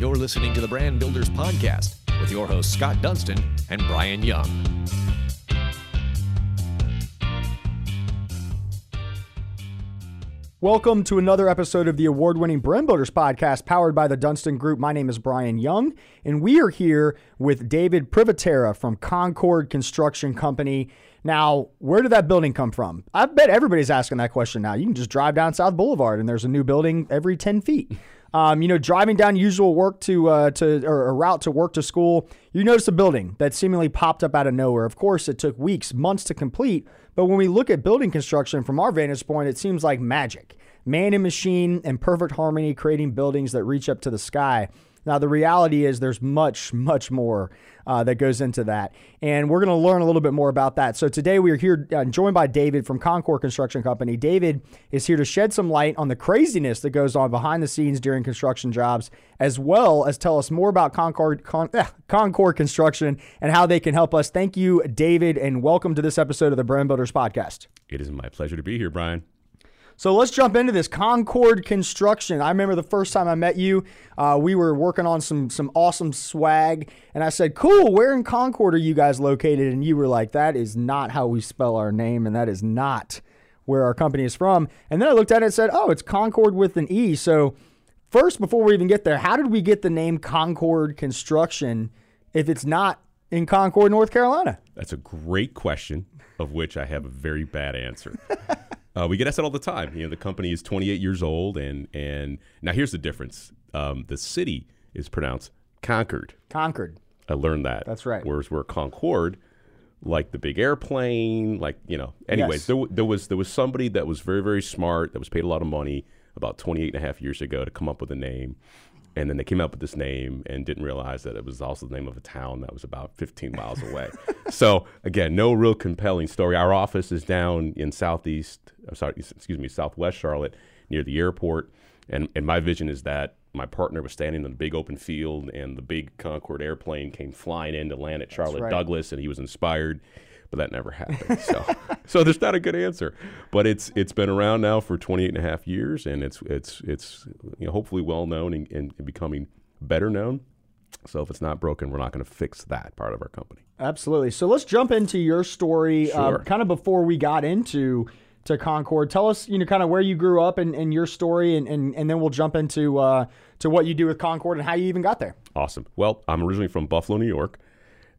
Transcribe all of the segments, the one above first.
You're listening to the Brand Builders Podcast with your hosts Scott Dunston and Brian Young. Welcome to another episode of the award winning Brand Builders podcast powered by the Dunston Group. My name is Brian Young, and we are here with David Privatera from Concorde Construction Company. Now, where did that building come from? I bet everybody's asking that question now. You can just drive down South Boulevard, and there's a new building every 10 feet. Um, you know, driving down usual work to uh, to or a route to work to school, you notice a building that seemingly popped up out of nowhere. Of course, it took weeks, months to complete, but when we look at building construction from our vantage point, it seems like magic. Man and machine and perfect harmony creating buildings that reach up to the sky. Now, the reality is there's much, much more uh, that goes into that. And we're going to learn a little bit more about that. So, today we are here uh, joined by David from Concorde Construction Company. David is here to shed some light on the craziness that goes on behind the scenes during construction jobs, as well as tell us more about Concorde, Con, eh, Concorde Construction and how they can help us. Thank you, David, and welcome to this episode of the Brand Builders Podcast. It is my pleasure to be here, Brian. So let's jump into this Concorde Construction. I remember the first time I met you, uh, we were working on some some awesome swag, and I said, "Cool, where in Concord are you guys located?" And you were like, "That is not how we spell our name, and that is not where our company is from." And then I looked at it and said, "Oh, it's Concorde with an E." So first, before we even get there, how did we get the name Concorde Construction if it's not in Concord, North Carolina? That's a great question, of which I have a very bad answer. Uh, we get asked that all the time. You know, the company is 28 years old, and and now here's the difference. Um, the city is pronounced Concord. Concord. I learned that. That's right. Whereas we're Concorde, like the big airplane, like you know. Anyways, Yes. there, there was there was somebody that was very very smart that was paid a lot of money about 28 and a half years ago to come up with a name. And then they came up with this name and didn't realize that it was also the name of a town that was about 15 miles away. so again, no real compelling story. Our office is down in southeast, I'm sorry, excuse me, southwest Charlotte, near the airport. And and my vision is that my partner was standing in the big open field, and the big Concorde airplane came flying in to land at Charlotte right. Douglas, and he was inspired. But that never happened. So, so there's not a good answer. But it's it's been around now for 28 and a half years, and it's it's it's you know hopefully well known and, and becoming better known. So if it's not broken, we're not going to fix that part of our company. Absolutely. So let's jump into your story, uh, Sure. kind of before we got into to Concorde. Tell us, you know, kind of where you grew up and, and your story, and, and, and then we'll jump into uh, to what you do with Concorde and how you even got there. Awesome. Well, I'm originally from Buffalo, New York,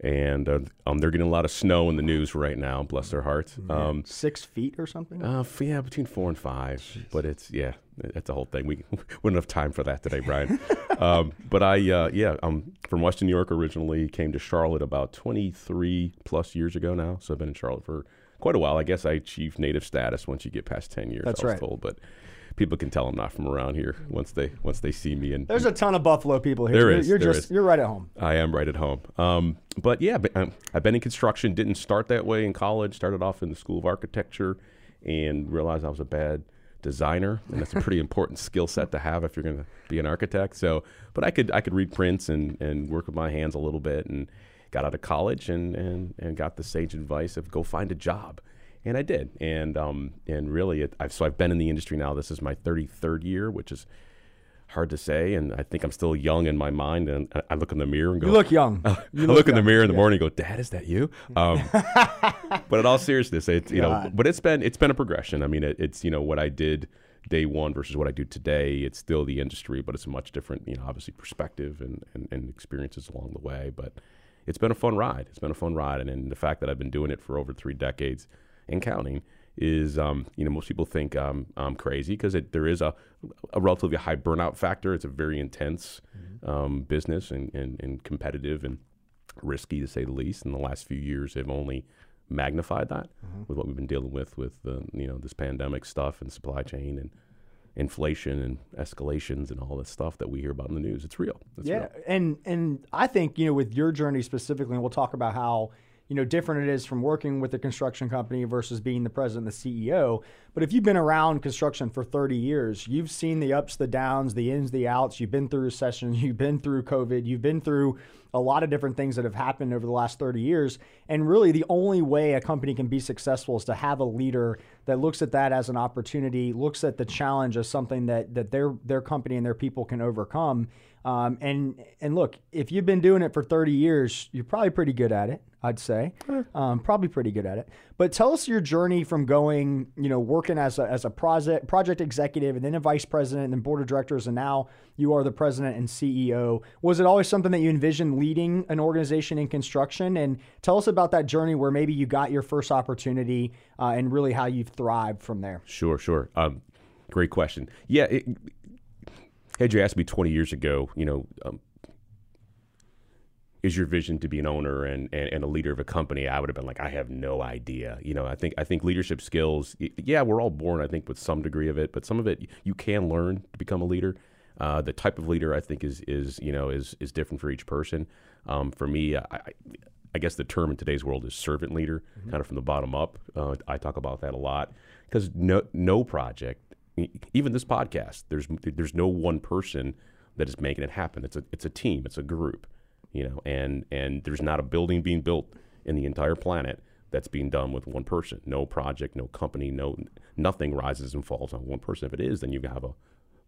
and uh, um, they're getting a lot of snow in the news right now. Bless their hearts. Um, Six feet or something. uh, f- yeah, between four and five, but it's yeah, that's a whole thing. We we wouldn't have time for that today, Brian. um, but I uh, yeah, I'm from Western New York originally. Came to Charlotte about 23 plus years ago now, so I've been in Charlotte for quite a while. I guess I achieved native status once you get past 10 years. That's I was right. told, but people can tell I'm not from around here once they once they see me and There's a ton of Buffalo people here. There you're, You're there just is. you're right at home. I am right at home. Um, but yeah, but, um, I've been in construction. Didn't start that way in college. Started off in the School of Architecture, and realized I was a bad designer, and that's a pretty important skill set to have if you're going to be an architect. So, but I could I could read prints and and work with my hands a little bit, and got out of college and and and got the sage advice of go find a job. And I did, and um, and really, it, I've, so I've been in the industry now. This is my 33rd year, which is hard to say, and I think I'm still young in my mind. And I- I look in the mirror and go, You look young. I You look in the mirror in the morning and go, Dad, is that you? Um, but in all seriousness, it's you know, but it's been it's been a progression. I mean, it, it's you know what I did day one versus what I do today. It's still the industry, but it's a much different, you know, obviously perspective and, and, and experiences along the way. But it's been a fun ride. It's been a fun ride, and, and the fact that I've been doing it for over three decades and counting is, um, you know, most people think um, I'm crazy because there is a, a relatively high burnout factor. It's a very intense um, business and, and, and competitive and risky to say the least. And the last few years have only magnified that with what we've been dealing with with the you know this pandemic stuff and supply chain and inflation and escalations and all this stuff that we hear about in the news. It's real. It's yeah, real. and and I think you know with your journey specifically, and we'll talk about how you know different it is from working with a construction company versus being the president, the CEO. But if you've been around construction for 30 years, you've seen the ups, the downs, the ins, the outs. You've been through recessions, you've been through COVID, you've been through a lot of different things that have happened over the last 30 years. And really, the only way a company can be successful is to have a leader that looks at that as an opportunity, looks at the challenge as something that that their their company and their people can overcome. Um, and and look, if you've been doing it for 30 years, you're probably pretty good at it. I'd say, um, probably pretty good at it. But tell us your journey from going, you know, working as a, as a project project executive, and then a vice president, and then board of directors, and now you are the president and CEO. Was it always something that you envisioned leading an organization in construction? And tell us about that journey where maybe you got your first opportunity, uh, and really how you've thrived from there. Sure, sure. Um, great question. Yeah, it, had you asked me 20 years ago, you know, um, is your vision to be an owner and, and, and, a leader of a company? I would have been like, I have no idea. You know, I think I think leadership skills. Yeah, we're all born, I think, with some degree of it, but some of it you can learn to become a leader. Uh, the type of leader I think is is you know is is different for each person. Um, for me, I, I, guess the term in today's world is servant leader, mm-hmm. kind of from the bottom up. Uh, I talk about that a lot because no no project even this podcast, there's there's no one person that is making it happen. It's a it's a team. It's a group, you know. And and there's not a building being built in the entire planet that's being done with one person. No project, no company, no nothing rises and falls on one person. If it is, then you have a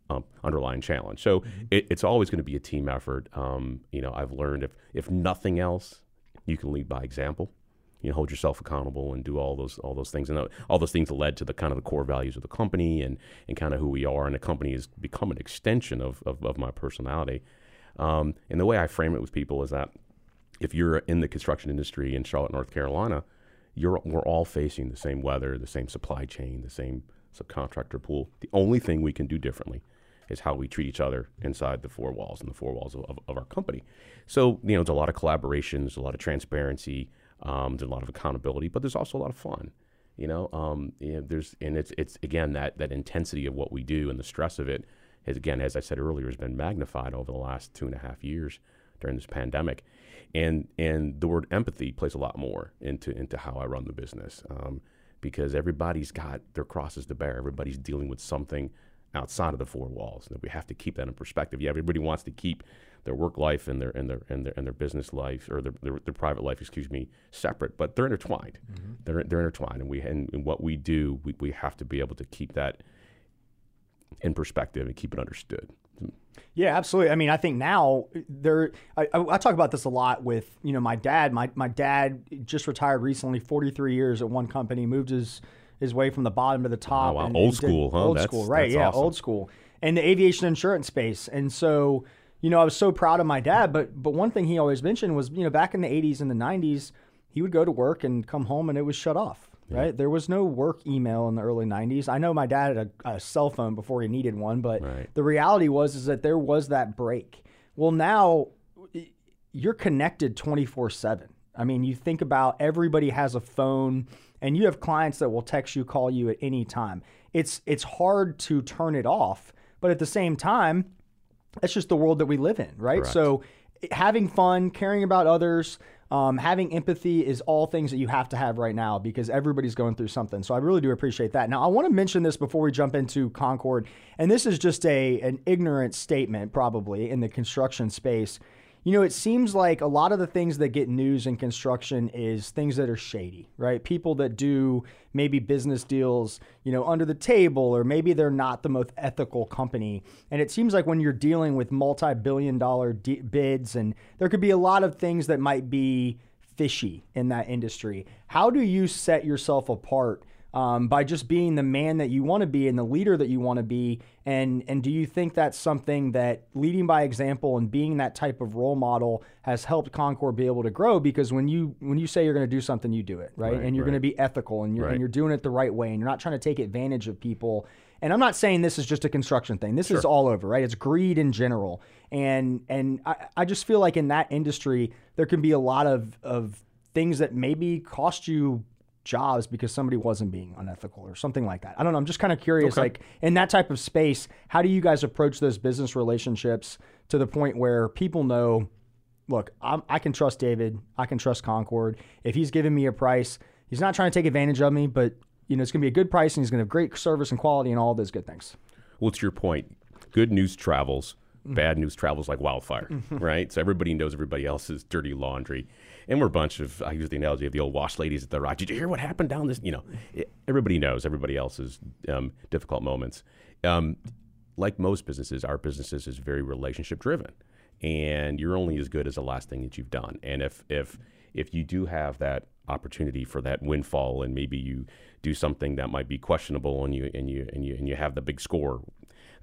um, underlying challenge. So mm-hmm. it, it's always going to be a team effort. Um, you know, I've learned if if nothing else, you can lead by example you know, hold yourself accountable and do all those all those things. And all those things led to the kind of the core values of the company and, and kind of who we are. And the company has become an extension of, of, of my personality. Um, and the way I frame it with people is that if you're in the construction industry in Charlotte, North Carolina, you're, we're all facing the same weather, the same supply chain, the same subcontractor pool. The only thing we can do differently is how we treat each other inside the four walls and the four walls of, of, of our company. So, you know, it's a lot of collaborations, a lot of transparency, um, there's a lot of accountability, but there's also a lot of fun. You know, um, you know, there's and it's it's again that that intensity of what we do and the stress of it has again, as I said earlier, has been magnified over the last two and a half years during this pandemic, and and the word empathy plays a lot more into into how I run the business um, because everybody's got their crosses to bear. Everybody's dealing with something outside of the four walls. And we have to keep that in perspective. Yeah, everybody wants to keep their work life and their and their and their and their business life or their, their, their private life, excuse me, separate, but they're intertwined. Mm-hmm. They're they're intertwined, and we and, and what we do, we, we have to be able to keep that in perspective and keep it understood. Yeah, absolutely. I mean, I think now there. I, I, talk about this a lot with you know my dad. My my dad just retired recently, forty three years at one company, moved his his way from the bottom to the top. Oh, wow. and, old and school, huh? Old that's, school, right? yeah, awesome. old school, and the aviation insurance space. And so, you know, I was so proud of my dad. But but one thing he always mentioned was, you know, back in the '80s and the '90s, he would go to work and come home, and it was shut off. Yeah. Right, there was no work email in the early '90s. I know my dad had a, a cell phone before he needed one, but right. the reality was is that there was that break. Well, now you're connected 24 seven. I mean, you think about everybody has a phone and you have clients that will text you, call you at any time. It's it's hard to turn it off, but at the same time, that's just the world that we live in, right? Correct. So having fun, caring about others, um, having empathy is all things that you have to have right now because everybody's going through something. So I really do appreciate that. Now I want to mention this before we jump into Concorde, and this is just a an ignorant statement probably in the construction space you know, it seems like a lot of the things that get news in construction is things that are shady, right? People that do maybe business deals, you know, under the table, or maybe they're not the most ethical company. And it seems like when you're dealing with multi billion dollar bids, and there could be a lot of things that might be fishy in that industry. How do you set yourself apart? Um, by just being the man that you want to be and the leader that you want to be? And and do you think that's something that leading by example and being that type of role model has helped Concorde be able to grow? Because when you when you say you're going to do something, you do it right, right and you're right. going to be ethical and you're right. and you're doing it the right way, and you're not trying to take advantage of people. And I'm not saying this is just a construction thing. This sure. is all over, right? It's greed in general. And and I, I just feel like in that industry there can be a lot of of things that maybe cost you jobs because somebody wasn't being unethical or something like that. I don't know. I'm just kind of curious, okay. like in that type of space, how do you guys approach those business relationships to the point where people know, look, I'm, i can trust David, I can trust Concorde. If he's giving me a price, he's not trying to take advantage of me, but you know it's going to be a good price and he's going to have great service and quality and all those good things. Well, to your point, good news travels. Mm-hmm. Bad news travels like wildfire, right? So everybody knows everybody else's dirty laundry and we're a bunch of I use the analogy of the old wash ladies at the rock. Did you hear what happened down this? You know, it, everybody knows everybody else's um, difficult moments. Um, like most businesses, our businesses is very relationship driven, and you're only as good as the last thing that you've done. And if if if you do have that opportunity for that windfall, and maybe you do something that might be questionable, and you and you and you and you have the big score,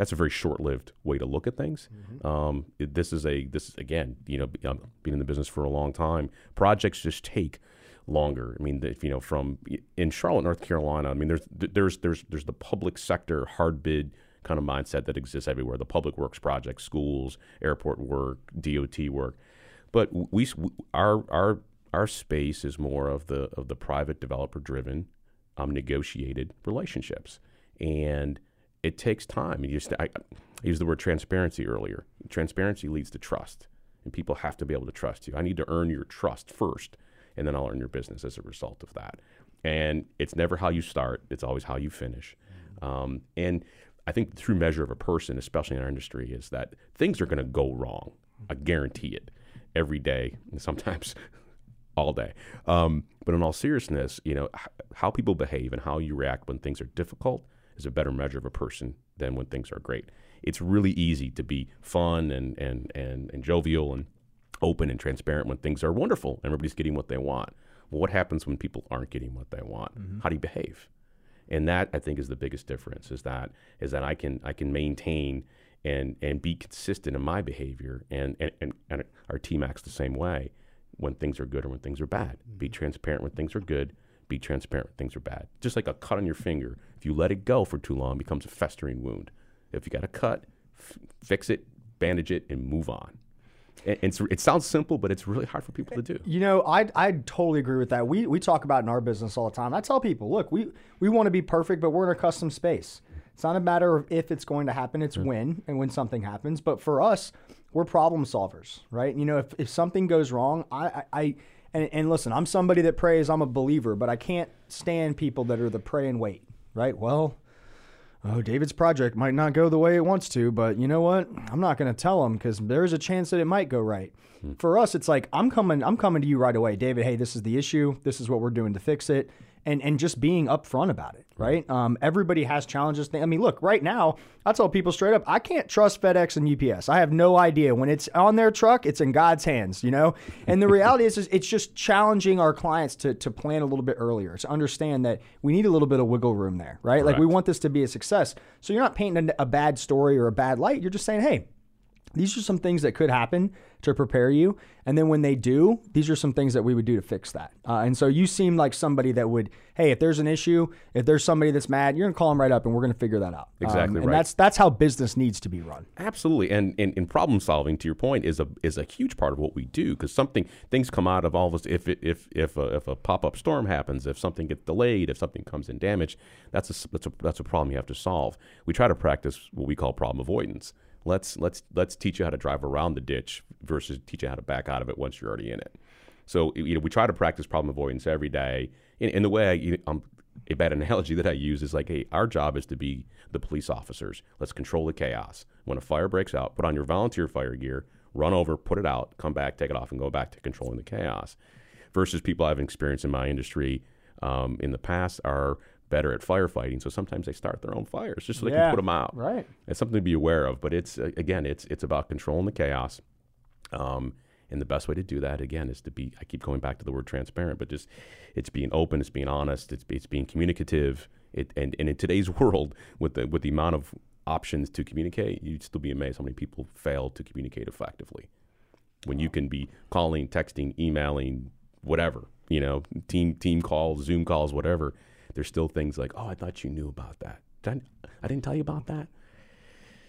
that's a very short-lived way to look at things. Mm-hmm. Um, it, this is a this is again, you know, um, being in the business for a long time, projects just take longer. I mean, if, you know, from in Charlotte, North Carolina, I mean, there's there's there's there's the public sector hard bid kind of mindset that exists everywhere. The public works projects, schools, airport work, DOT work, but we our our our space is more of the of the private developer driven, um, negotiated relationships, and it takes time. You just I, I used the word transparency earlier. Transparency leads to trust, and people have to be able to trust you. I need to earn your trust first, and then I'll earn your business as a result of that. And it's never how you start; it's always how you finish. Um, and I think the true measure of a person, especially in our industry, is that things are going to go wrong. I guarantee it every day, and sometimes all day. Um, but in all seriousness, you know, h- how people behave and how you react when things are difficult is a better measure of a person than when things are great. It's really easy to be fun and, and, and, and jovial and open and transparent when things are wonderful and everybody's getting what they want. Well, what happens when people aren't getting what they want? Mm-hmm. How do you behave? And that I think is the biggest difference is that is that I can I can maintain and and be consistent in my behavior and and, and, and our team acts the same way when things are good or when things are bad. Mm-hmm. Be transparent when things are good. Be transparent things are bad. Just like a cut on your finger, if you let it go for too long, it becomes a festering wound. If you got a cut, f- fix it, bandage it, and move on. And it sounds simple, but it's really hard for people to do. You know, I I totally agree with that. We we talk about in our business all the time. I tell people, look, we we want to be perfect, but we're in a custom space. It's not a matter of if it's going to happen; it's mm-hmm. when and when something happens. But for us, we're problem solvers, right? You know, if, if something goes wrong, I, I, I and, and listen, I'm somebody that prays, I'm a believer, but I can't stand people that are the pray and wait, right? Well, oh, David's project might not go the way it wants to, but you know what? I'm not going to tell him because there's a chance that it might go right. Hmm. For us, it's like I'm coming, I'm coming to you right away, David. Hey, this is the issue. This is what we're doing to fix it and and just being upfront about it, right? Um, everybody has challenges. I mean, look, right now, I tell people straight up, I can't trust FedEx and UPS. I have no idea when it's on their truck, it's in God's hands, you know. And the reality is, is it's just challenging our clients to to plan a little bit earlier, to understand that we need a little bit of wiggle room there, right? Correct. Like we want this to be a success. So you're not painting a bad story or a bad light. You're just saying, hey, these are some things that could happen to prepare you. And then when they do, these are some things that we would do to fix that. Uh, and so you seem like somebody that would, hey, if there's an issue, if there's somebody that's mad, you're gonna call them right up, and we're gonna figure that out. Exactly um, and right. that's that's how business needs to be run. Absolutely. And in problem solving, to your point, is a is a huge part of what we do because something things come out of all of us. If it, if if a, if a pop up storm happens, if something gets delayed, if something comes in damage, that's a that's a that's a problem you have to solve. We try to practice what we call problem avoidance Let's let's let's teach you how to drive around the ditch versus teach you how to back out of it once you're already in it. So you know we try to practice problem avoidance every day. In, in the way I, um, a bad analogy that I use is like, hey, our job is to be the police officers. Let's control the chaos. When a fire breaks out, put on your volunteer fire gear, run over, put it out, come back, take it off, and go back to controlling the chaos. Versus people I've experienced in my industry um, in the past are better at firefighting, so sometimes they start their own fires just so they yeah, can put them out. Right. It's something to be aware of, but it's again, it's it's about controlling the chaos. Um, and the best way to do that again is to be I keep going back to the word transparent, but just it's being open, it's being honest, it's it's being communicative. It and, and in today's world with the with the amount of options to communicate, you'd still be amazed how many people fail to communicate effectively. When you can be calling, texting, emailing, whatever, you know, team team calls, Zoom calls, whatever, there's still things like, oh, I thought you knew about that. Did I, I didn't tell you about that.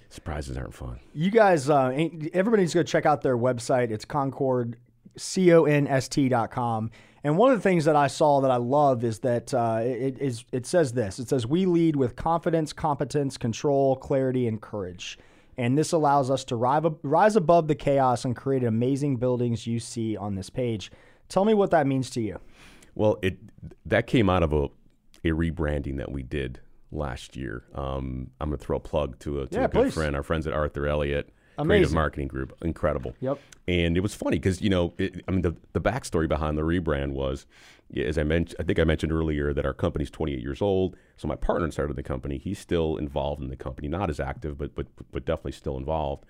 Surprises aren't fun. You guys, uh, everybody needs to go check out their website. It's Concorde, C O N S T dot com. And one of the things that I saw that I love is that uh, it, is, it says this it says, We lead with confidence, competence, control, clarity, and courage. And this allows us to rise, rise above the chaos and create amazing buildings you see on this page. Tell me what that means to you. Well, it that came out of a a rebranding that we did last year. Um, I'm going to throw a plug to a, to yeah, a good please. friend, our friends at Arthur Elliott. creative marketing group, incredible. Yep. And it was funny because you know, it, I mean, the the backstory behind the rebrand was, as I mentioned, I think I mentioned earlier that our company's 28 years old. So my partner started the company. He's still involved in the company, not as active, but but but definitely still involved.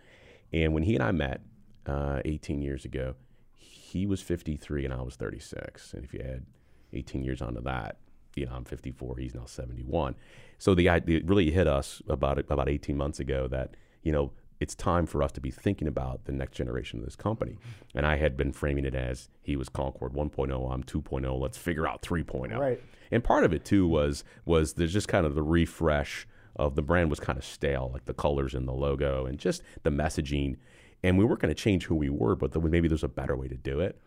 And when he and I met uh, 18 years ago, he was 53 and I was 36. And if you add 18 years onto that, you know, I'm 54. He's now 71. So the idea it really hit us about about 18 months ago that you know it's time for us to be thinking about the next generation of this company. Mm-hmm. And I had been framing it as he was Concorde 1.0, I'm 2.0. Let's figure out 3.0. Right. And part of it too was was there's just kind of the refresh of the brand was kind of stale, like the colors and the logo and just the messaging. And we weren't going to change who we were, but maybe there's a better way to do it.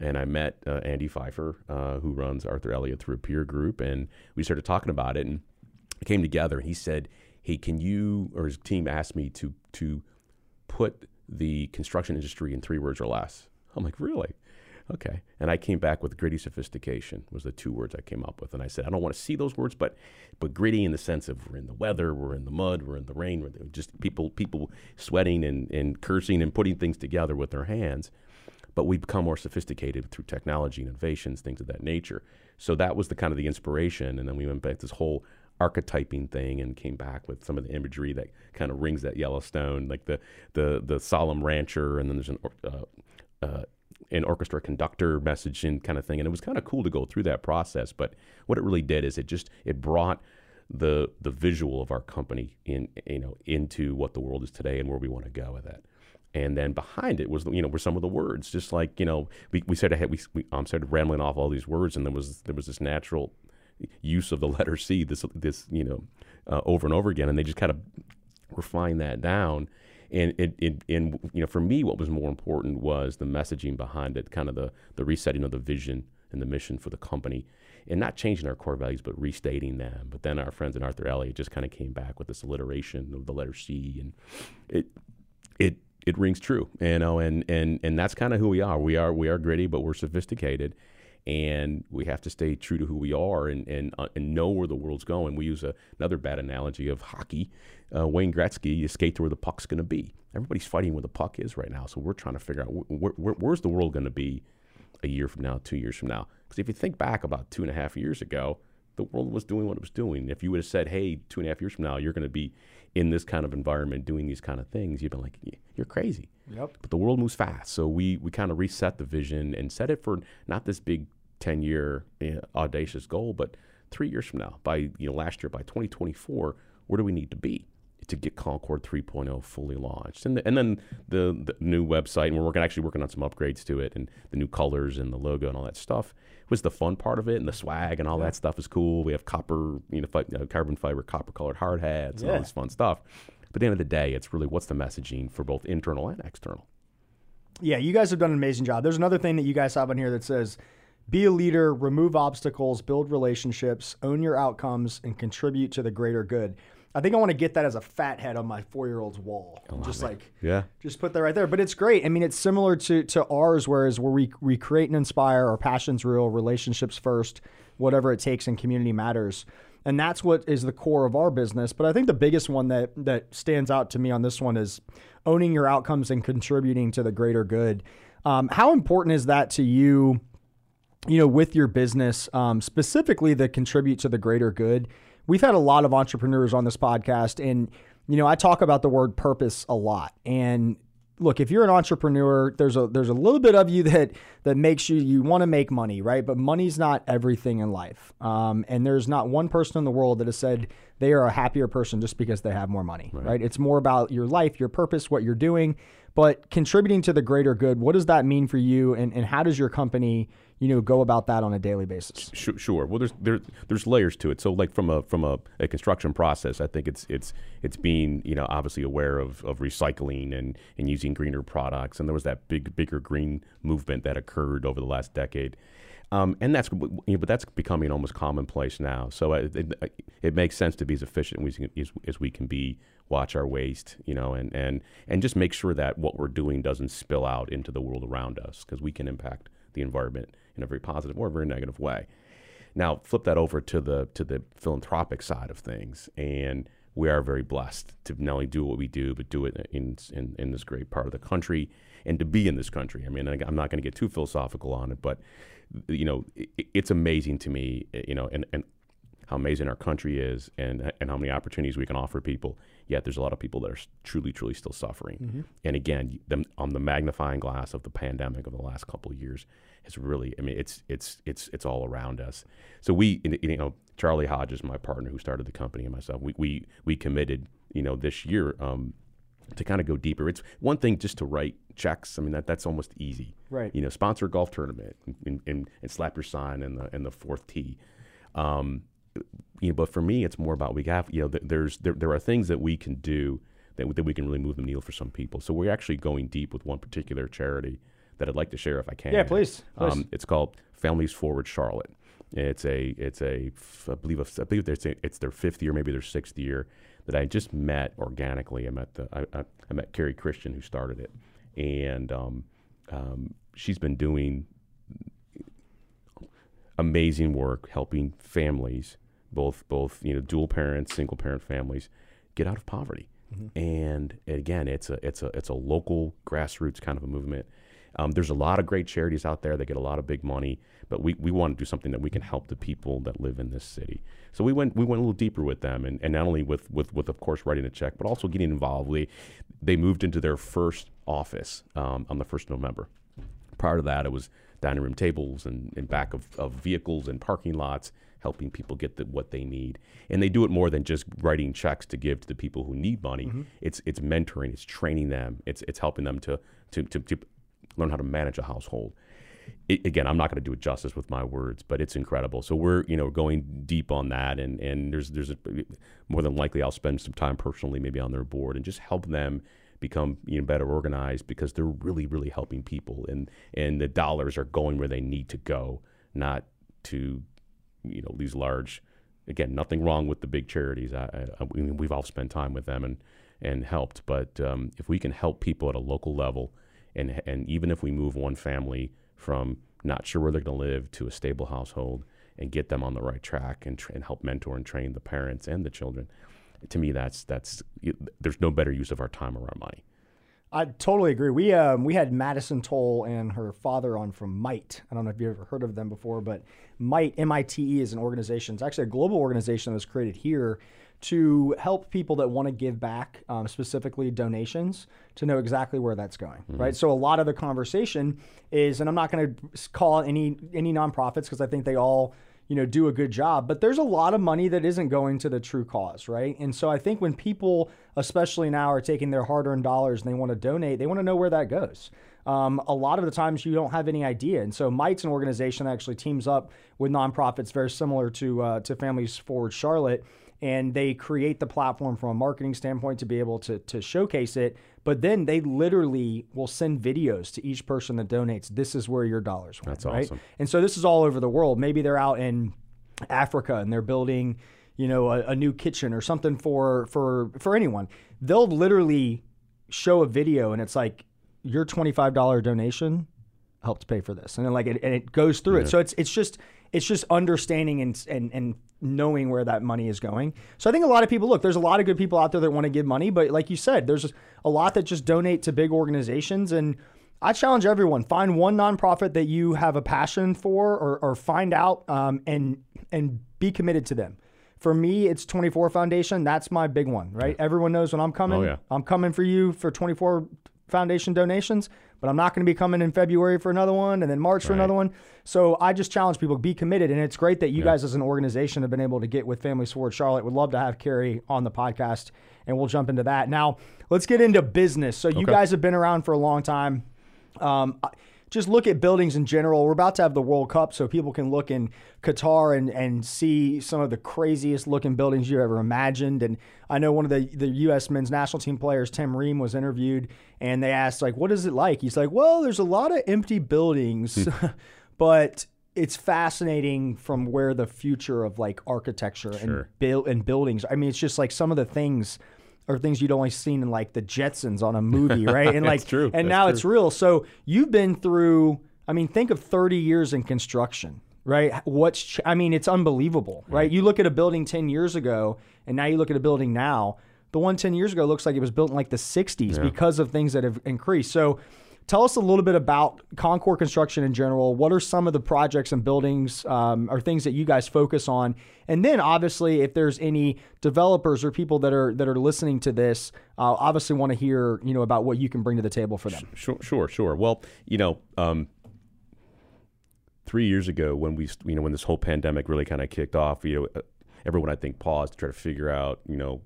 And I met uh, Andy Pfeiffer, uh, who runs Arthur Elliott through a peer group, and we started talking about it. And it came together. And He said, "Hey, can you?" Or his team asked me to to put the construction industry in three words or less. I'm like, really? Okay. And I came back with gritty sophistication was the two words I came up with. And I said, I don't want to see those words, but but gritty in the sense of we're in the weather, we're in the mud, we're in the rain, we're just people people sweating and, and cursing and putting things together with their hands. But we become more sophisticated through technology and innovations, things of that nature. So that was the kind of the inspiration. And then we went back to this whole archetyping thing and came back with some of the imagery that kind of rings that Yellowstone, like the the the solemn rancher, and then there's an uh, uh, an orchestra conductor message and kind of thing. And it was kind of cool to go through that process. But what it really did is it just it brought the the visual of our company in you know into what the world is today and where we want to go with it. And then behind it was, you know, were some of the words. Just like, you know, we, we started we, we um, started rambling off all these words, and there was there was this natural use of the letter C, this this you know, uh, over and over again, and they just kind of refined that down. And it, it and you know, for me, what was more important was the messaging behind it, kind of the the resetting of the vision and the mission for the company, and not changing our core values, but restating them. But then our friends in Arthur Elliott just kind of came back with this alliteration of the letter C, and it it it rings true, you know, and and and that's kind of who we are. We are we are gritty, but we're sophisticated, and we have to stay true to who we are and and uh, and know where the world's going. We use a, another bad analogy of hockey. Uh, Wayne Gretzky, you skate to where the puck's going to be. Everybody's fighting where the puck is right now, so we're trying to figure out wh- wh- wh- where's the world going to be a year from now, two years from now. Because if you think back about two and a half years ago, the world was doing what it was doing. If you would have said, "Hey, two and a half years from now, you're going to be in this kind of environment doing these kind of things," you'd been like, "You're crazy." Yep. But the world moves fast, so we we kind of reset the vision and set it for not this big ten year uh, audacious goal, but three years from now, by you know last year, by 2024, where do we need to be? To get Concorde 3.0 fully launched, and the, and then the, the new website, and we're working actually working on some upgrades to it, and the new colors and the logo and all that stuff was the fun part of it, and the swag and all that stuff is cool. We have copper, you know, fi- uh, carbon fiber, copper colored hard hats, and all this fun stuff. But at the end of the day, it's really what's the messaging for both internal and external. Yeah, you guys have done an amazing job. There's another thing that you guys have on here that says be a leader, remove obstacles, build relationships, own your outcomes, and contribute to the greater good. I think I want to get that as a Fathead on my four year old's wall. just like Yeah. just put that right there. But it's great. I mean, it's similar to to ours, whereas where we we create and inspire, our passions real, relationships first, whatever it takes, and community matters. And that's what is the core of our business. But I think the biggest one that that stands out to me on this one is owning your outcomes and contributing to the greater good. Um, how important is that to you? you know, with your business, um, specifically the contribute to the greater good. We've had a lot of entrepreneurs on this podcast, and you know, I talk about the word purpose a lot. And look, if you're an entrepreneur, there's a there's a little bit of you that that makes you you want to make money, right? But money's not everything in life. Um, and there's not one person in the world that has said they are a happier person just because they have more money, right? It's more about your life, your purpose, what you're doing. But contributing to the greater good, what does that mean for you, and, and how does your company, you know, go about that on a daily basis? Sure, sure. Well, there's there, there's layers to it. So, like from a from a, a construction process, I think it's it's it's being you know obviously aware of, of recycling and and using greener products. And there was that big bigger green movement that occurred over the last decade. Um, and that's, you know, but that's becoming almost commonplace now. So it, it, it makes sense to be as efficient as, as, as we can be, watch our waste, you know, and, and, and just make sure that what we're doing doesn't spill out into the world around us because we can impact the environment in a very positive or a very negative way. Now, flip that over to the to the philanthropic side of things, and we are very blessed to not only do what we do, but do it in in, in this great part of the country and to be in this country. I mean, I'm not going to get too philosophical on it, but you know, it, it's amazing to me, you know, and, and how amazing our country is and and how many opportunities we can offer people. Yet there's a lot of people that are truly, truly still suffering. And again, them, on the magnifying glass of the pandemic of the last couple of years has really, I mean, it's it's it's it's all around us. So we, you know, Charlie Hodges, my partner who started the company, and myself, we we, we committed, you know, this year. Um, to kind of go deeper, it's one thing just to write checks. I mean that that's almost easy, Right. You know, sponsor a golf tournament and, and, and slap your sign in the in the fourth tee. Um, you know, but for me, it's more about we have you know th- there's there, there are things that we can do that, that we can really move the needle for some people. So we're actually going deep with one particular charity that I'd like to share if I can. Yeah, please, please. Um, it's called Families Forward Charlotte. It's a it's a I believe a, I believe it's, a, it's their fifth year, maybe their sixth year that I just met organically. I met the I, I, I met Carrie Christian who started it, and um, um, she's been doing amazing work helping families, both both you know dual parents, single parent families, get out of poverty. And again, it's a it's a it's a local grassroots kind of a movement. Um, there's a lot of great charities out there that get a lot of big money, but we, we want to do something that we can help the people that live in this city. So we went we went a little deeper with them, and, and not only with, with, with of course writing a check, but also getting involved. They they moved into their first office um, on the first of November prior to that, it was dining room tables and, and back of, of vehicles and parking lots, helping people get the, what they need. And they do it more than just writing checks to give to the people who need money. Mm-hmm. It's it's mentoring, it's training them, it's it's helping them to to, to, to learn how to manage a household. It, again, I'm not going to do it justice with my words, but it's incredible. So we're you know going deep on that, and and there's there's a, more than likely I'll spend some time personally maybe on their board and just help them become you know better organized because they're really really helping people and and the dollars are going where they need to go not to you know these large again nothing wrong with the big charities. I, I, I mean, we've all spent time with them and and helped but um, if we can help people at a local level and and even if we move one family from not sure where they're going to live to a stable household and get them on the right track and, tra- and help mentor and train the parents and the children to me that's that's there's no better use of our time or our money I totally agree. We um, we had Madison Toll and her father on from Might. I don't know if you've ever heard of them before, but Might M I T E is an organization. It's actually a global organization that was created here to help people that want to give back, um, specifically donations, to know exactly where that's going. Right. So a lot of the conversation is, and I'm not going to call any any nonprofits because I think they all you know do a good job but there's a lot of money that isn't going to the true cause right? And so i think when people especially now are taking their hard-earned dollars and they want to donate they want to know where that goes. Um, a lot of the times you don't have any idea and so might's an organization that actually teams up with nonprofits very similar to uh, to families forward charlotte and they create the platform from a marketing standpoint to be able to, to showcase it but then they literally will send videos to each person that donates this is where your dollars went That's right awesome. and so this is all over the world. Maybe they're out in Africa and they're building, you know, a, a new kitchen or something for for for anyone. They'll literally show a video and it's like your twenty five dollar donation helped pay for this, and then like it, and it goes through it. So it's it's just it's just understanding and and and knowing where that money is going. So I think a lot of people look. There's a lot of good people out there that want to give money, but like you said, there's a lot that just donate to big organizations and. I challenge everyone: find one nonprofit that you have a passion for, or, or find out um, and and be committed to them. For me, it's 24 Foundation. That's my big one, right? Everyone knows when I'm coming. Oh, yeah. I'm coming for you for 24 Foundation donations, but I'm not going to be coming in February for another one and then March for another one. So I just challenge people be committed, and it's great that you guys as an organization have been able to get with Family Forward Charlotte. Would love to have Carrie on the podcast, and we'll jump into that now. Let's get into business. So you guys have been around for a long time. Um, I- just look at buildings in general. We're about to have the World Cup, so people can look in Qatar and, and see some of the craziest looking buildings you ever imagined. And I know one of the, the U.S. men's national team players, Tim Ream, was interviewed, and they asked like, "What is it like?" He's like, "Well, there's a lot of empty buildings, hmm. but." It's fascinating from where the future of like architecture Sure. and build and buildings. I mean, it's just like some of the things are things you'd only seen in like the Jetsons on a movie, right? And like, true. and That's now true. it's real. So you've been through. I mean, think of 30 years in construction. right? What's ch- I mean, it's unbelievable, right? You look at a building 10 years ago and now you look at a building now. The one 10 years ago looks like it was built in like the 60s because of things that have increased. So tell us a little bit about Concorde construction in general. What are some of the projects and buildings um, or things that you guys focus on? And then obviously, if there's any developers or people that are that are listening to this, uh, obviously want to hear you know about what you can bring to the table for them. Sure, sure, sure. Well, you know, um, three years ago when we, you know, when this whole pandemic really kind of kicked off, you know, uh, everyone I think paused to try to figure out, you know,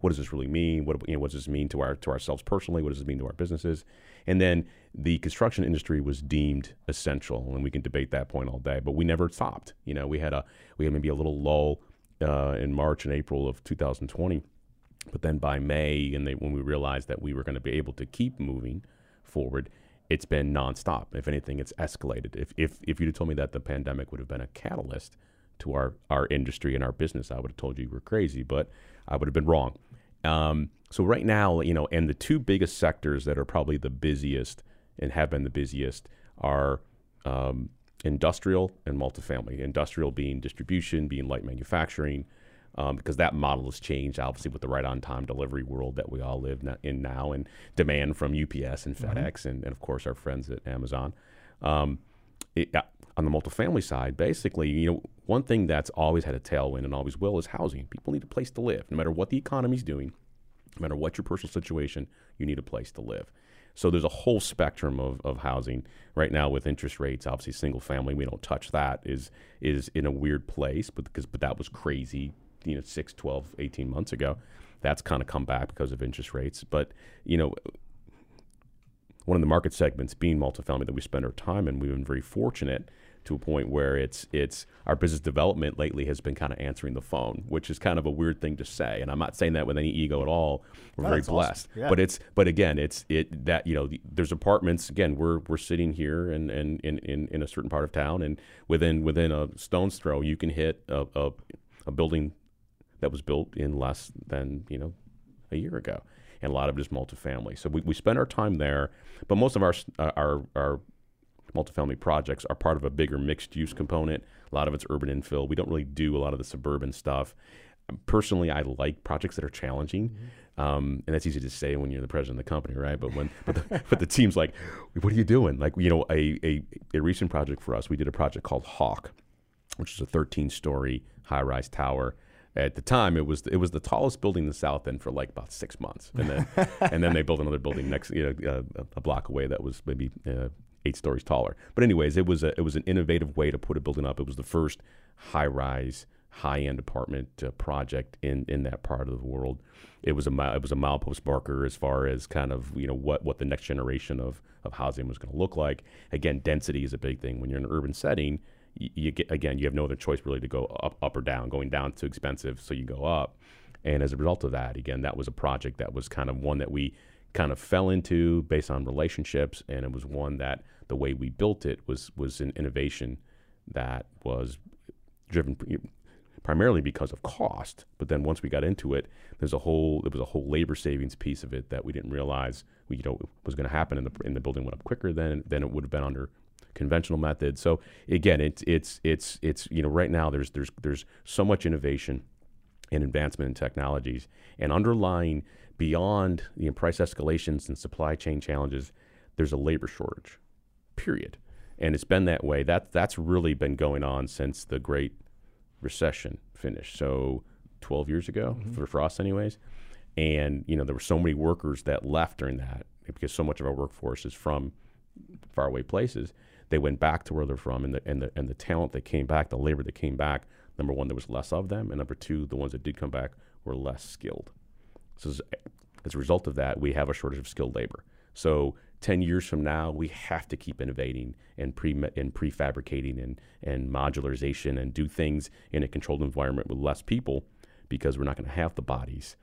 what does this really mean? What you know, what does this mean to our to ourselves personally? What does this mean to our businesses? And then the construction industry was deemed essential, and we can debate that point all day. But we never stopped. You know, we had a we had maybe a little lull uh, in March and April of 2020, but then by May, and they, when we realized that we were going to be able to keep moving forward, it's been nonstop. If anything, it's escalated. If if if you'd have told me that the pandemic would have been a catalyst to our our industry and our business, I would have told you you were crazy, but I would have been wrong. Um, so right now, you know, and the two biggest sectors that are probably the busiest and have been the busiest are um, industrial and multifamily. Industrial being distribution, being light manufacturing, um, because that model has changed, obviously, with the right on time delivery world that we all live in now and demand from UPS and FedEx mm-hmm. and, and, of course, our friends at Amazon. Um, it, uh, on the multifamily side, basically, you know, one thing that's always had a tailwind and always will is housing. People need a place to live, no matter what the economy's doing, no matter what your personal situation, you need a place to live. So there's a whole spectrum of, of housing right now with interest rates. Obviously, single family, we don't touch that. is is in a weird place, but because but that was crazy, you know, 6, 12, 18 months ago. That's kind of come back because of interest rates. But you know, one of the market segments being multifamily that we spend our time in, we've been very fortunate to a point where it's it's our business development lately has been kind of answering the phone, which is kind of a weird thing to say. And I'm not saying that with any ego at all. We're very blessed, awesome. yeah. but it's but again, it's it that you know there's apartments. Again, we're we're sitting here and and in, in, in a certain part of town, and within within a stone's throw, you can hit a, a, a building that was built in less than you know a year ago and a lot of it is multifamily. So we, we spend our time there, but most of our our our multifamily projects are part of a bigger mixed use component. A lot of it's urban infill. We don't really do a lot of the suburban stuff. Personally, I like projects that are challenging, mm-hmm. um, and that's easy to say when you're the president of the company, right? But when but the, but the team's like, what are you doing? Like you know, a, a a recent project for us, we did a project called Hawk, which is a 13 story high rise tower at the time it was it was the tallest building in the south end for like about six months and then and then they built another building next you know uh, a block away that was maybe uh, eight stories taller. But anyways, it was a, it was an innovative way to put a building up. It was the first high rise, high end apartment uh, project in in that part of the world. It was a it was a milepost marker as far as kind of you know what what the next generation of of housing was going to look like. Again, density is a big thing when you're in an urban setting. You, get again, you have no other choice really to go up up or down. Going down too expensive, so you go up. And as a result of that, again, that was a project that was kind of one that we kind of fell into based on relationships, and it was one that the way we built it was was an innovation that was driven primarily because of cost. But then once we got into it, there's a whole there was a whole labor savings piece of it that we didn't realize we you know was going to happen, and the and the building went up quicker than than it would have been under conventional methods. So again, it's it's it's it's you know right now there's there's there's so much innovation and advancement in technologies, and underlying beyond the you know, price escalations and supply chain challenges, there's a labor shortage period. And it's been that way. That that's really been going on since the Great Recession finished. So 12 years ago mm-hmm. for, us, anyways. And you know there were so many workers that left during that because so much of our workforce is from faraway places. They went back to where they're from, and the and the and the talent that came back, the labor that came back. Number one, there was less of them, and number two, the ones that did come back were less skilled. So as, as a result of that, we have a shortage of skilled labor. So 10 years from now, we have to keep innovating and, pre- and prefabricating and, and modularization and do things in a controlled environment with less people because we're not going to have the bodies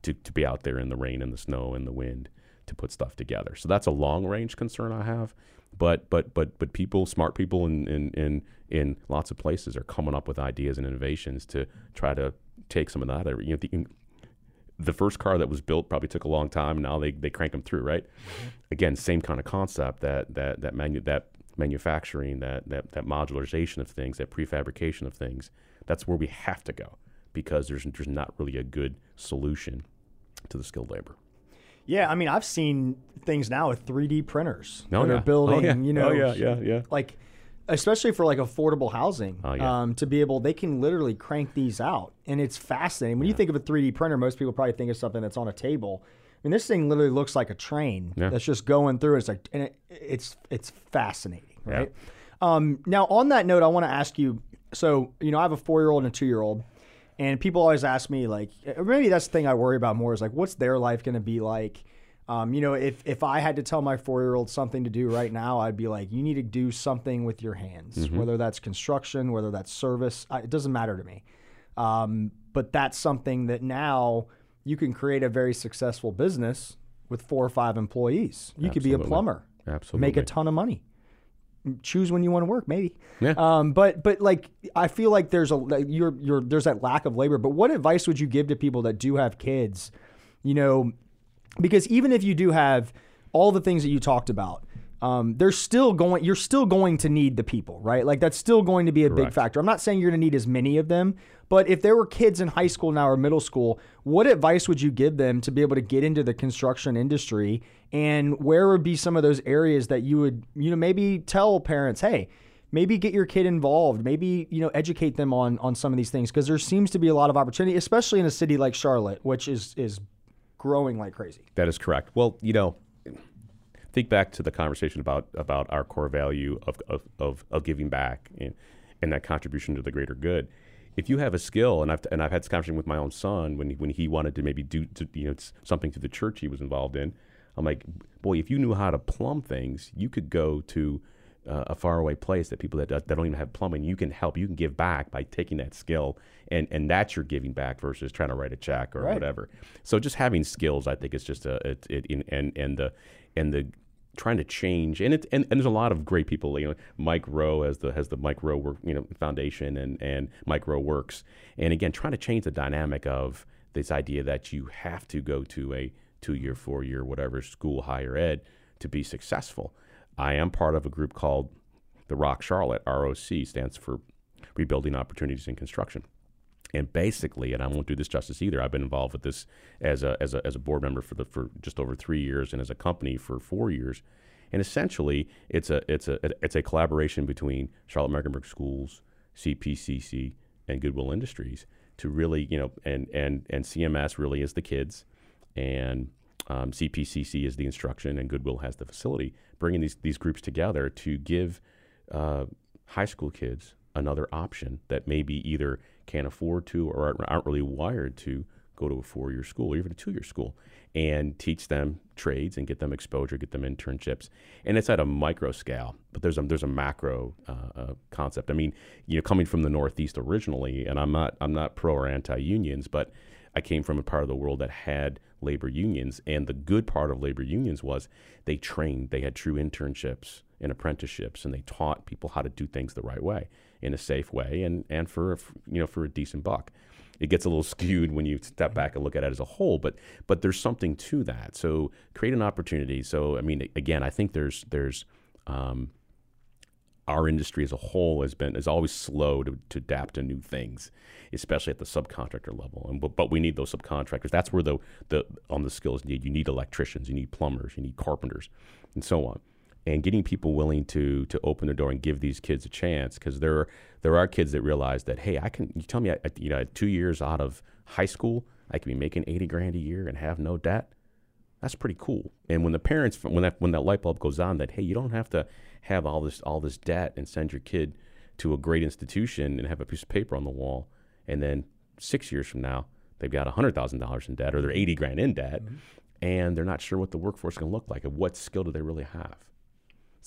to, to be out there in the rain and the snow and the wind to put stuff together. So that's a long range concern I have. But but but but people, smart people in, in, in, in lots of places are coming up with ideas and innovations to try to take some of that. You know, the, the first car that was built probably took a long time. Now they, they crank them through, right? Mm-hmm. Again, same kind of concept that that that manu- that manufacturing, that, that, that modularization of things, that prefabrication of things, that's where we have to go because there's, there's not really a good solution to the skilled labor. Yeah, I mean, I've seen things now with 3D printers Oh, that yeah. are building, Oh, yeah. you know, Oh, yeah, yeah, yeah. like especially for like affordable housing, Oh, yeah. um, to be able, they can literally crank these out, and it's fascinating. When you think of a 3D printer, most people probably think of something that's on a table. I mean, this thing literally looks like a train Yeah. that's just going through. It's like, and it, it's it's fascinating, right? Um, now, on that note, I want to ask you. So, you know, I have a four-year-old and a two-year-old, and people always ask me, like, maybe that's the thing I worry about more is like, what's their life going to be like? Um, you know, if if I had to tell my four-year-old something to do right now, I'd be like, you need to do something with your hands, whether that's construction, whether that's service. I, it doesn't matter to me. Um, but that's something that now you can create a very successful business with four or five employees. You could be a plumber, Absolutely. make a ton of money. Choose when you want to work, maybe. Yeah. Um, but but like I feel like there's a you're you're there's that lack of labor. But what advice would you give to people that do have kids? You know, because even if you do have all the things that you talked about, um, they're still going. You're still going to need the people, right? Like that's still going to be a big factor. I'm not saying you're going to need as many of them, but if there were kids in high school now or middle school, what advice would you give them to be able to get into the construction industry? And where would be some of those areas that you would, you know, maybe tell parents, hey, maybe get your kid involved, maybe you know, educate them on on some of these things because there seems to be a lot of opportunity, especially in a city like Charlotte, which is is growing like crazy. That is correct. Well, you know, think back to the conversation about about our core value of of, of, of giving back and, and that contribution to the greater good. If you have a skill, and I've and I've had this conversation with my own son when he, when he wanted to maybe do to, you know something through the church he was involved in, I'm like, boy, if you knew how to plumb things, you could go to uh, a faraway place that people that, that don't even have plumbing, you can help, you can give back by taking that skill, and and that's your giving back versus trying to write a check or Right. whatever. So just having skills, I think, is just a it, it in, and and the and the trying to change and it and, and there's a lot of great people you know Mike Rowe has the has the Mike Rowe work you know foundation and and Mike Rowe works. And again trying to change the dynamic of this idea that you have to go to a two year four year whatever school higher ed to be successful. I am part of a group called the Rock Charlotte ROC stands for Rebuilding Opportunities in Construction and basically, and I won't do this justice either. I've been involved with this as a as a, as a board member for the for just over three years, and as a company for four years. And essentially, it's a it's a it's a collaboration between Charlotte Mecklenburg Schools, CPCC, and Goodwill Industries to really you know and and and CMS really is the kids, and um, CPCC is the instruction, and Goodwill has the facility. Bringing these these groups together to give uh, high school kids another option that maybe either can't afford to or aren't- really wired to go to a four year school or even a two year school and teach them trades and get them exposure, get them internships. And it's at a micro scale, but there's a, there's a macro uh, uh, concept. I mean, you know, coming from the Northeast originally, and I'm not, I'm not pro or anti unions, but I came from a part of the world that had labor unions, and the good part of labor unions was they trained, they had true internships and apprenticeships, and they taught people how to do things the right way in a safe way, and and for a, you know for a decent buck. It gets a little skewed when you step back and look at it as a whole, but but there's something to that. So create an opportunity. So I mean, again, I think there's there's um, our industry as a whole has been is always slow to, to adapt to new things, especially at the subcontractor level. And but, but we need those subcontractors. That's where the the on the skills need. You need electricians, you need plumbers, you need carpenters, and so on. And getting people willing to to open the door and give these kids a chance because there are there are kids that realize that hey, I can. You tell me, I, you know, two years out of high school, I can be making eighty grand a year and have no debt that's pretty cool. And when the parents, when that when that light bulb goes on, that hey, you don't have to have all this all this debt and send your kid to a great institution and have a piece of paper on the wall, and then six years from now they've got hundred thousand dollars in debt or they're eighty grand in debt, mm-hmm. and they're not sure what the workforce is going to look like and what skill do they really have.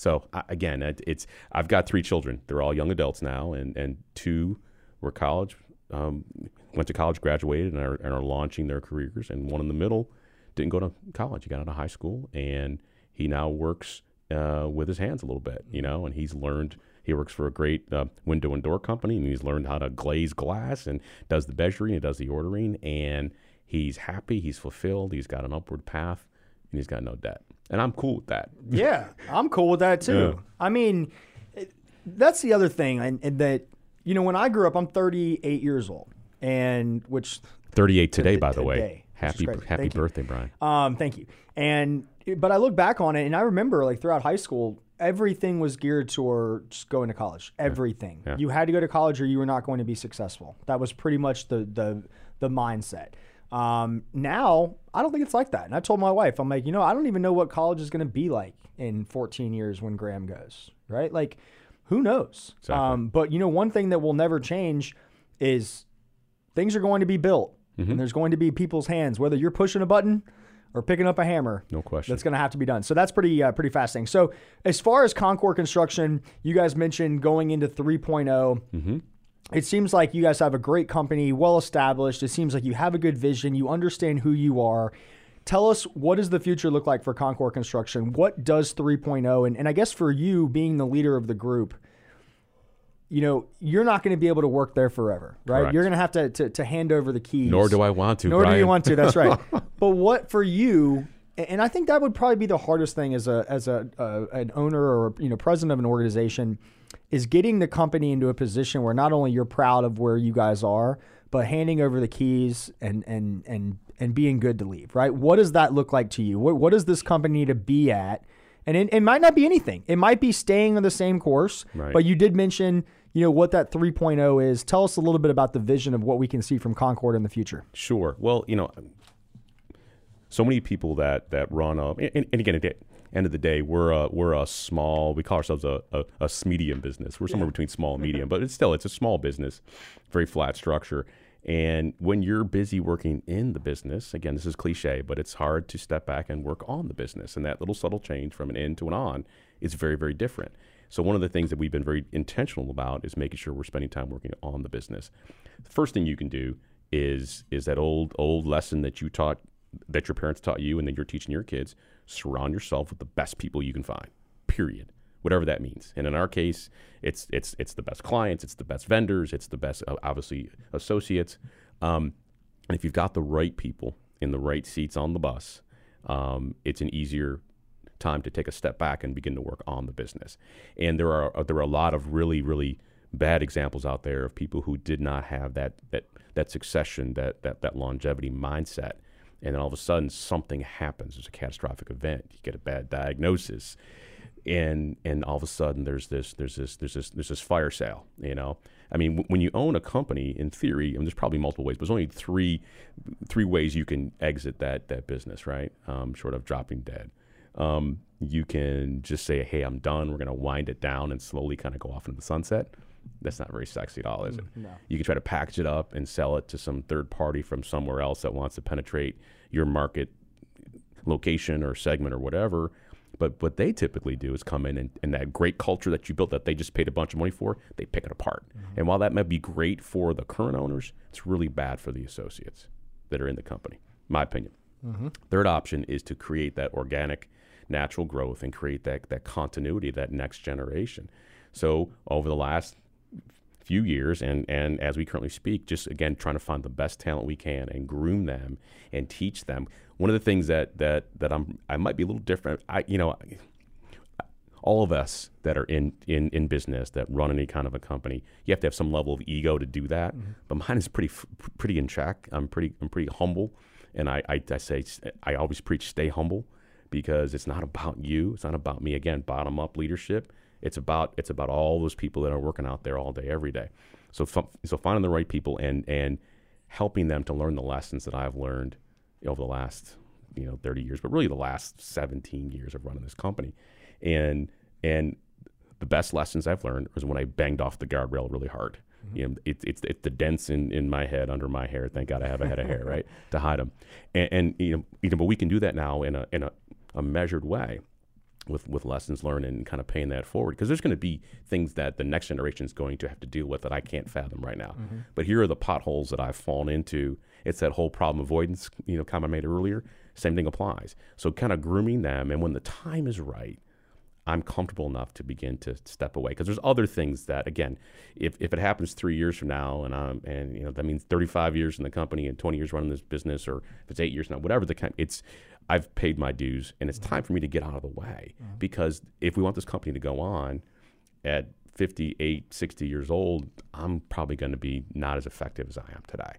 So again, it's I've got three children. They're all young adults now, and and two were college, um, went to college, graduated, and are, and are launching their careers. And one in the middle didn't go to college. He got out of high school, and he now works uh, with his hands a little bit, you know. And he's learned. He works for a great uh, window and door company, and he's learned how to glaze glass and does the measuring and does the ordering. And he's happy. He's fulfilled. He's got an upward path, and he's got no debt. And I'm cool with that. Yeah, I'm cool with that too. Yeah. I mean, it- that's the other thing, and, and that you know, when I grew up, I'm 38 years old, and which 38 today, by the today, way. Happy happy Thank you. birthday, Brian. Um, thank you. And but I look back on it, and I remember like throughout high school, everything was geared towards going to college. Everything. Yeah. You had to go to college, or you were not going to be successful. That was pretty much the the the mindset. Um, now I don't think it's like that. And I told my wife, I'm like, you know, I don't even know what college is going to be like in 14 years when Graham goes. Right? Like, who knows? Exactly. Um, but you know, one thing that will never change is things are going to be built Mm-hmm. and there's going to be people's hands whether you're pushing a button or picking up a hammer No question. that's going to have to be done so that's pretty uh, pretty fascinating so as far as Concorde construction you guys mentioned going into 3.0 Mm-hmm. It seems like you guys have a great company well established it seems like you have a good vision you understand who you are tell us what does the future look like for Concorde construction what does 3.0 and, and i guess for you being the leader of the group you know, you're not going to be able to work there forever, right? Correct. You're going to have to, to to hand over the keys. Nor do I want to, Nor do you want to. That's right. but what for you? And I think that would probably be the hardest thing as a as a uh, an owner or you know president of an organization is getting the company into a position where not only you're proud of where you guys are, but handing over the keys and and and and being good to leave. Right? What does that look like to you? What what does this company need to be at? And it, it might not be anything. It might be staying on the same course. Right. But you did mention, you know, what that 3.0 is. Tell us a little bit about the vision of what we can see from Concorde in the future. Sure. Well, you know, so many people that that run a, and, and again, at the end of the day, we're a we're a small. We call ourselves a a medium business. We're somewhere between small and medium, but it's still it's a small business, very flat structure. And when you're busy working in the business, again, this is cliche, but it's hard to step back and work on the business. And that little subtle change from an in to an on is very, very different. So one of the things that we've been very intentional about is making sure we're spending time working on the business. The first thing you can do is is that old old lesson that you taught that your parents taught you and that you're teaching your kids. Surround yourself with the best people you can find. Period. Whatever that means. And in our case, it's it's it's the best clients, it's the best vendors, it's the best uh, obviously associates. Um, and if you've got the right people in the right seats on the bus, um, it's an easier time to take a step back and begin to work on the business. And there are there are a lot of really really bad examples out there of people who did not have that that that succession that that that longevity mindset. And then all of a sudden something happens. There's a catastrophic event. You get a bad diagnosis. And and all of a sudden there's this there's this there's this there's this fire sale, you know. I mean, w- when you own a company, in theory, and there's probably multiple ways, but there's only three three ways you can exit that that business, right? Um, short of dropping dead. Um, you can just say, "Hey, I'm done. We're going to wind it down and slowly kind of go off into the sunset." That's not very sexy at all, is it? Mm, no. You can try to package it up and sell it to some third party from somewhere else that wants to penetrate your market location or segment or whatever. But what they typically do is come in and, and that great culture that you built that they just paid a bunch of money for, they pick it apart. Mm-hmm. And while that might be great for the current owners, it's really bad for the associates that are in the company, my opinion. Mm-hmm. Third option is to create that organic, natural growth and create that, that continuity, that next generation. So over the last few years and, and as we currently speak, just again trying to find the best talent we can and groom them and teach them. One of the things that that that I'm I might be a little different. I you know all of us that are in, in, in business that run any kind of a company, you have to have some level of ego to do that. Mm-hmm. But mine is pretty pretty in check. I'm pretty I'm pretty humble, and I, I I say I always preach stay humble because it's not about you. It's not about me. Again, bottom up leadership. It's about it's about all those people that are working out there all day, every day. So so finding the right people and and helping them to learn the lessons that I've learned over the last you know 30 years, but really the last 17 years of running this company, and and the best lessons I've learned was when I banged off the guardrail really hard. Mm-hmm. You know, it's it's it's the dents in, in my head under my hair. Thank God I have a head of hair, right, to hide them. And, and you know, you know, but we can do that now in a in a, a measured way with with lessons learned and kind of paying that forward because there's going to be things that the next generation is going to have to deal with that I can't fathom right now. Mm-hmm. But here are the potholes that I've fallen into. It's that whole problem avoidance, you know, comment I made earlier. Same thing applies. So kind of grooming them, and when the time is right, I'm comfortable enough to begin to step away because there's other things that again, if, if it happens three years from now and I'm and you know that means 35 years in the company and 20 years running this business or if it's eight years now, whatever the kind, it's I've paid my dues and it's time for me to get out of the way mm-hmm. because if we want this company to go on at 58, 60 years old, I'm probably going to be not as effective as I am today.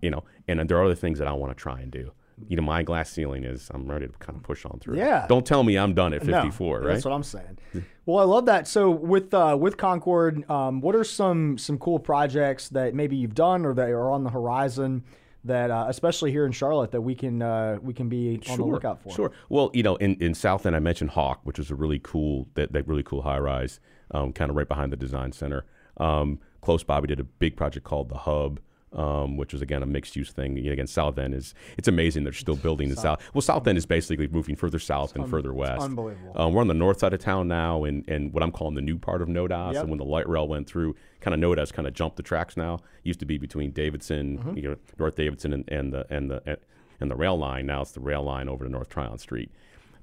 You know, and there are other things that I want to try and do. You know, my glass ceiling is I'm ready to kind of push on through. Yeah. Don't tell me I'm done at No, 54, right? That's what I'm saying. Well, I love that. So with uh, with Concorde, um, what are some some cool projects that maybe you've done or that are on the horizon that, uh, especially here in Charlotte, that we can uh, we can be on the lookout for? Sure. Well, you know, in, in South End, I mentioned Hawk, which is a really cool that, that really cool high rise, um, kind of right behind the design center. Um, close by, we did a big project called the Hub. Um, which was again a mixed use thing. You know, again, South End is it's amazing they're still building the South. Well, South End is basically moving further south and further west. unbelievable. Um, we're on the north side of town now, and, and what I'm calling the new part of NODAS. Yep. And when the light rail went through, kind of NODAS kind of jumped the tracks now. Used to be between Davidson, Mm-hmm. you know, North Davidson, and, and the and the and the rail line. Now it's the rail line over to North Tryon Street.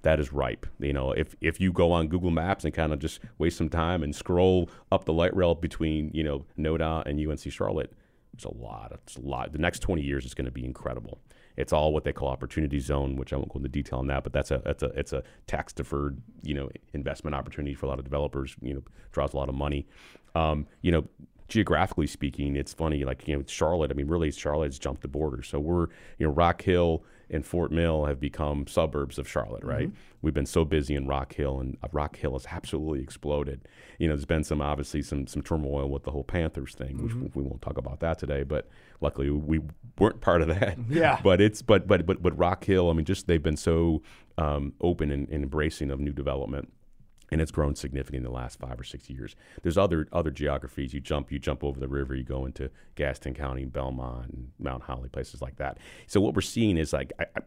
That is ripe. You know, if if you go on Google Maps and kind of just waste some time and scroll up the light rail between you know NODA and UNC Charlotte, there's a lot. It's a lot. The next 20 years is going to be incredible. It's all what they call opportunity zone, which I won't go into detail on that, but that's a that's a it's a tax deferred you know investment opportunity for a lot of developers. You know, draws a lot of money. Um, you know, geographically speaking, it's funny. Like you know, Charlotte. I mean, really, Charlotte has jumped the border. So we're you know, Rock Hill and Fort Mill have become suburbs of Charlotte, right? We've been so busy in Rock Hill, and uh, Rock Hill has absolutely exploded. You know, there's been some obviously some some turmoil with the whole Panthers thing, which we won't talk about that today. But luckily, we weren't part of that. Yeah. But it's but but but but Rock Hill. I mean, just they've been so um, open and, and embracing of new development and it's grown significantly in the last five or six years. There's other other geographies. You jump you jump over the river, you go into Gaston County, Belmont, Mount Holly, places like that. So what we're seeing is like I, I,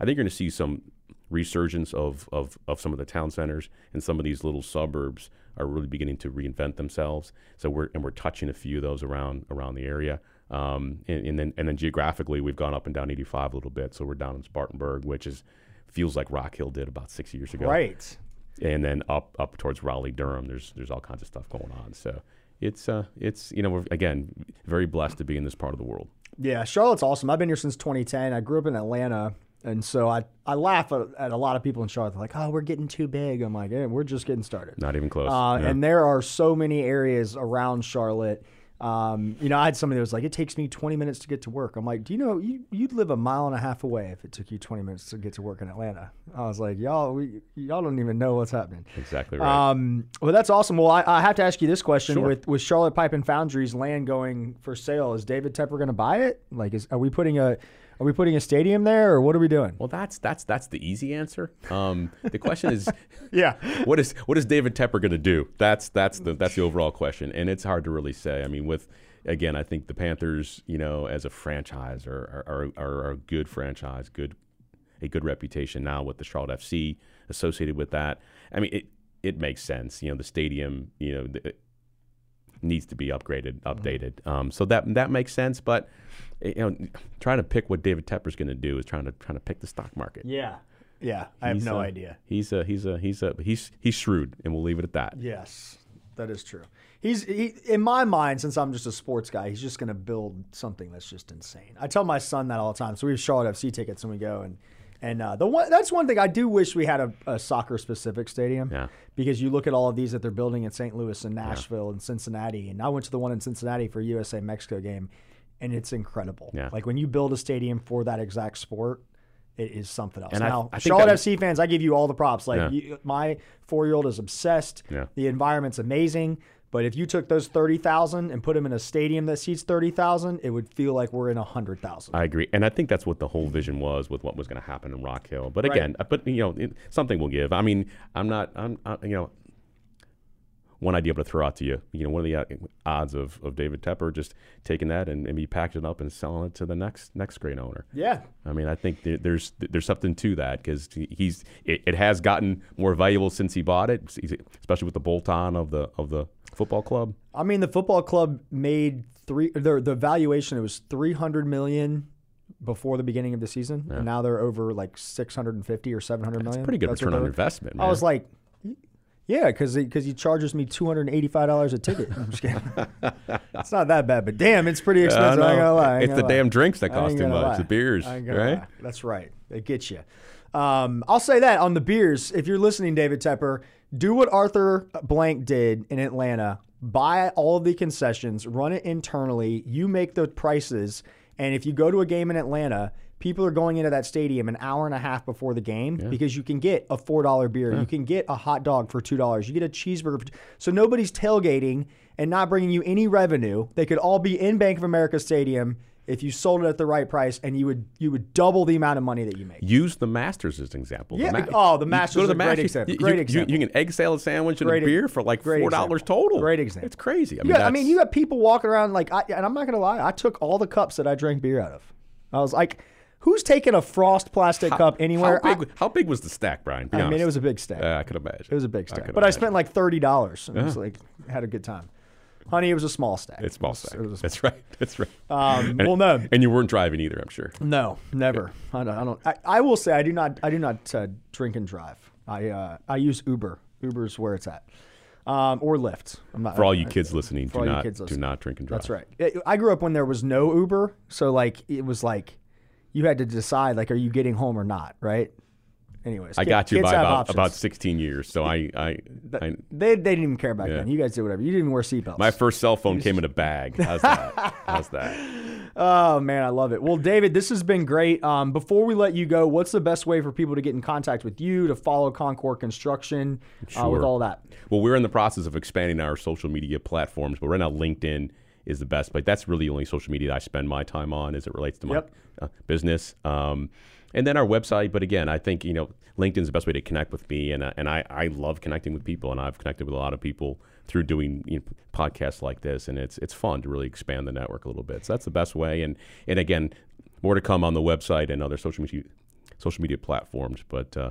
I think you're going to see some resurgence of, of of some of the town centers and some of these little suburbs are really beginning to reinvent themselves. So we're and we're touching a few of those around around the area. Um, and, and then and then geographically, we've gone up and down 85 a little bit. So we're down in Spartanburg, which is feels like Rock Hill did about six years ago Right. And then up up towards Raleigh, Durham. There's there's all kinds of stuff going on. So it's uh it's you know we're again very blessed to be in this part of the world. Yeah, Charlotte's awesome. I've been here since 2010. I grew up in Atlanta, and so I I laugh at, at a lot of people in Charlotte. They're like, "Oh, we're getting too big." I'm like, "Yeah, we're just getting started." Not even close. Uh, Yeah. And there are so many areas around Charlotte. Um, you know, I had somebody that was like, "It takes me 20 minutes to get to work." I'm like, "Do you know you, you'd live a mile and a half away if it took you 20 minutes to get to work in Atlanta?" I was like, "Y'all, we, y'all don't even know what's happening." exactly right. Um, well, that's awesome. Well, I, I have to ask you this question: Sure. with with Charlotte Pipe and Foundry's land going for sale, is David Tepper going to buy it? Like, is are we putting a are we putting a stadium there, or what are we doing? well, that's that's that's the easy answer. Um, the question is, Yeah, what is what is David Tepper going to do? That's that's the that's the overall question, and it's hard to really say. I mean, with again, I think the Panthers, you know, as a franchise are are, are, are a good franchise, good a good reputation now with the Charlotte FC associated with that. I mean, it it makes sense. You know, the stadium, you know, the, needs to be upgraded, updated. Um, so that that makes sense. But you know, trying to pick what David Tepper's going to do is trying to trying to pick the stock market. yeah, yeah. I have no a- idea. He's a he's a he's a he's he's shrewd, and we'll leave it at that. Yes, that is true. He's he, in my mind, since I'm just a sports guy, he's just going to build something that's just insane. I tell my son that all the time. So we have Charlotte FC tickets, and we go and and uh, the one that's one thing I do wish we had a, a soccer specific stadium. Yeah. Because you look at all of these that they're building in St. Louis and Nashville and Cincinnati, and I went to the one in Cincinnati for a USA Mexico game, and it's incredible. Yeah. Like when you build a stadium for that exact sport. It is something else. And I- now, I think Charlotte FC fans, I give you all the props. Like Yeah. you, my four-year-old is obsessed. Yeah. The environment's amazing. But if you took those thirty thousand and put them in a stadium that seats thirty thousand, it would feel like we're in a hundred thousand. I agree, and I think that's what the whole vision was with what was going to happen in Rock Hill. But again, uh, but you know, something will give. I mean, I'm not. I'm. I, you know, one idea I'm going to throw out to you. You know, what are the uh, odds of, of David Tepper just taking that and, and be packaging it up and selling it to the next next great owner? Yeah. I mean, I think there, there's there's something to that because he's it, it has gotten more valuable since he bought it, especially with the bolt on of the of the football club. I mean, the football club made three. The the valuation it was three hundred million before the beginning of the season, and now they're over like six hundred and fifty or seven hundred million. Pretty good That's return on investment. I was like, Yeah, because because he charges me two hundred and eighty five dollars a ticket. I'm just kidding. it's not that bad, but damn, it's pretty expensive. I, ain't gonna lie. Ain't It's the gonna lie. damn drinks that cost too much. lie. The beers, I ain't gonna right? lie. That's right. It gets you. Um, I'll say that on the beers. If you're listening, David Tepper, do what Arthur Blank did in Atlanta. Buy all of the concessions, run it internally. You make the prices, and if you go to a game in Atlanta. People are going into that stadium an hour and a half before the game because you can get a four dollar beer, you can get a hot dog for two dollars, you get a cheeseburger. For, so nobody's tailgating and not bringing you any revenue. They could all be in Bank of America Stadium if you sold it at the right price, and you would you would double the amount of money that you make. Use the Masters as an example. Yeah, Ma- oh, the Masters is the a great example. You, Great you- example. You, can egg salad sandwich and Great a beer for like four dollars total. Great example. It's crazy. I mean, Yeah, I mean, you got people walking around like, I, and I'm not gonna lie, I took all the cups that I drank beer out of. I was like, who's taking a frost plastic cup anywhere? How I- big, how big was the stack, Brian? Be I, mean, it was a big stack. Uh, I could imagine. it was a big stack, could but I spent like thirty dollars. and It was like had a good time. Honey, it was a small stack. It's small It was- stack. it was That's right. That's right. Um, And- well, no. And you weren't driving either, I'm sure. No, never. I don't. I, don't I, I will say I do not. I do not uh, drink and drive. I uh, I use Uber. Uber's where it's at, um, or Lyft. I'm not. For all you I- kids listening, do not kids do listening. not drink and drive. That's right. I grew up when there was no Uber, so like it was like you had to decide like are you getting home or not, right? Anyways, I kid- got you by about, options. about 16 years. So I, I, I They, they didn't even care back Yeah. then. You guys did whatever. You didn't even wear seatbelts. my first cell phone came in a bag. How's that? How's that? Oh man, I love it. Well, David, this has been great. Um, before we let you go, what's the best way for people to get in contact with you to follow Concorde Construction uh, with all that? Well, we're in the process of expanding our social media platforms, but right now LinkedIn is the best. But that's really the only social media that I spend my time on as it relates to my Yep. uh, business. Um, and then our website. But again, I think you know LinkedIn is the best way to connect with me, and uh, and I, I love connecting with people, and I've connected with a lot of people through doing you know, podcasts like this, and it's it's fun to really expand the network a little bit. So that's the best way. And and again, more to come on the website and other social media social media platforms. But uh, but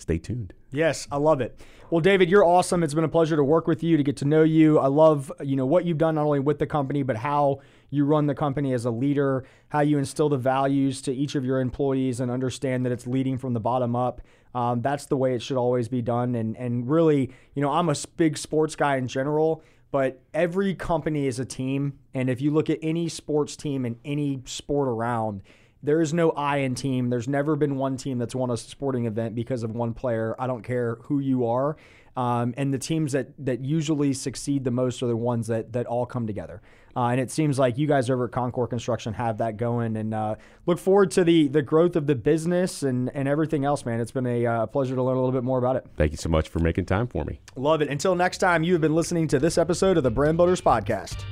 stay tuned. Yes, I love it. Well, David, you're awesome. It's been a pleasure to work with you, to get to know you. I love, you know, what you've done not only with the company, but how you run the company as a leader, how you instill the values to each of your employees and understand that it's leading from the bottom up. Um, that's the way it should always be done. And and really, you know, I'm a big sports guy in general, but every company is a team. And if you look at any sports team in any sport around, there is no I in team. There's never been one team that's won a sporting event because of one player. I don't care who you are. Um, and the teams that that usually succeed the most are the ones that that all come together. Uh, and it seems like you guys over at Concorde Construction have that going. And uh, look forward to the the growth of the business and and everything else, man. It's been a uh, pleasure to learn a little bit more about it. Thank you so much for making time for me. Love it. Until next time, you have been listening to this episode of the Brand Builders Podcast.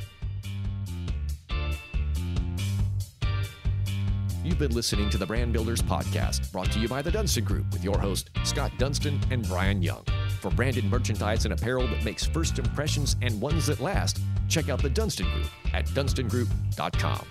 You've been listening to the Brand Builders Podcast, brought to you by the Dunston Group with your host, Scott Dunston and Brian Young. For branded merchandise and apparel that makes first impressions and ones that last, check out the Dunston Group at dunstongroup.com.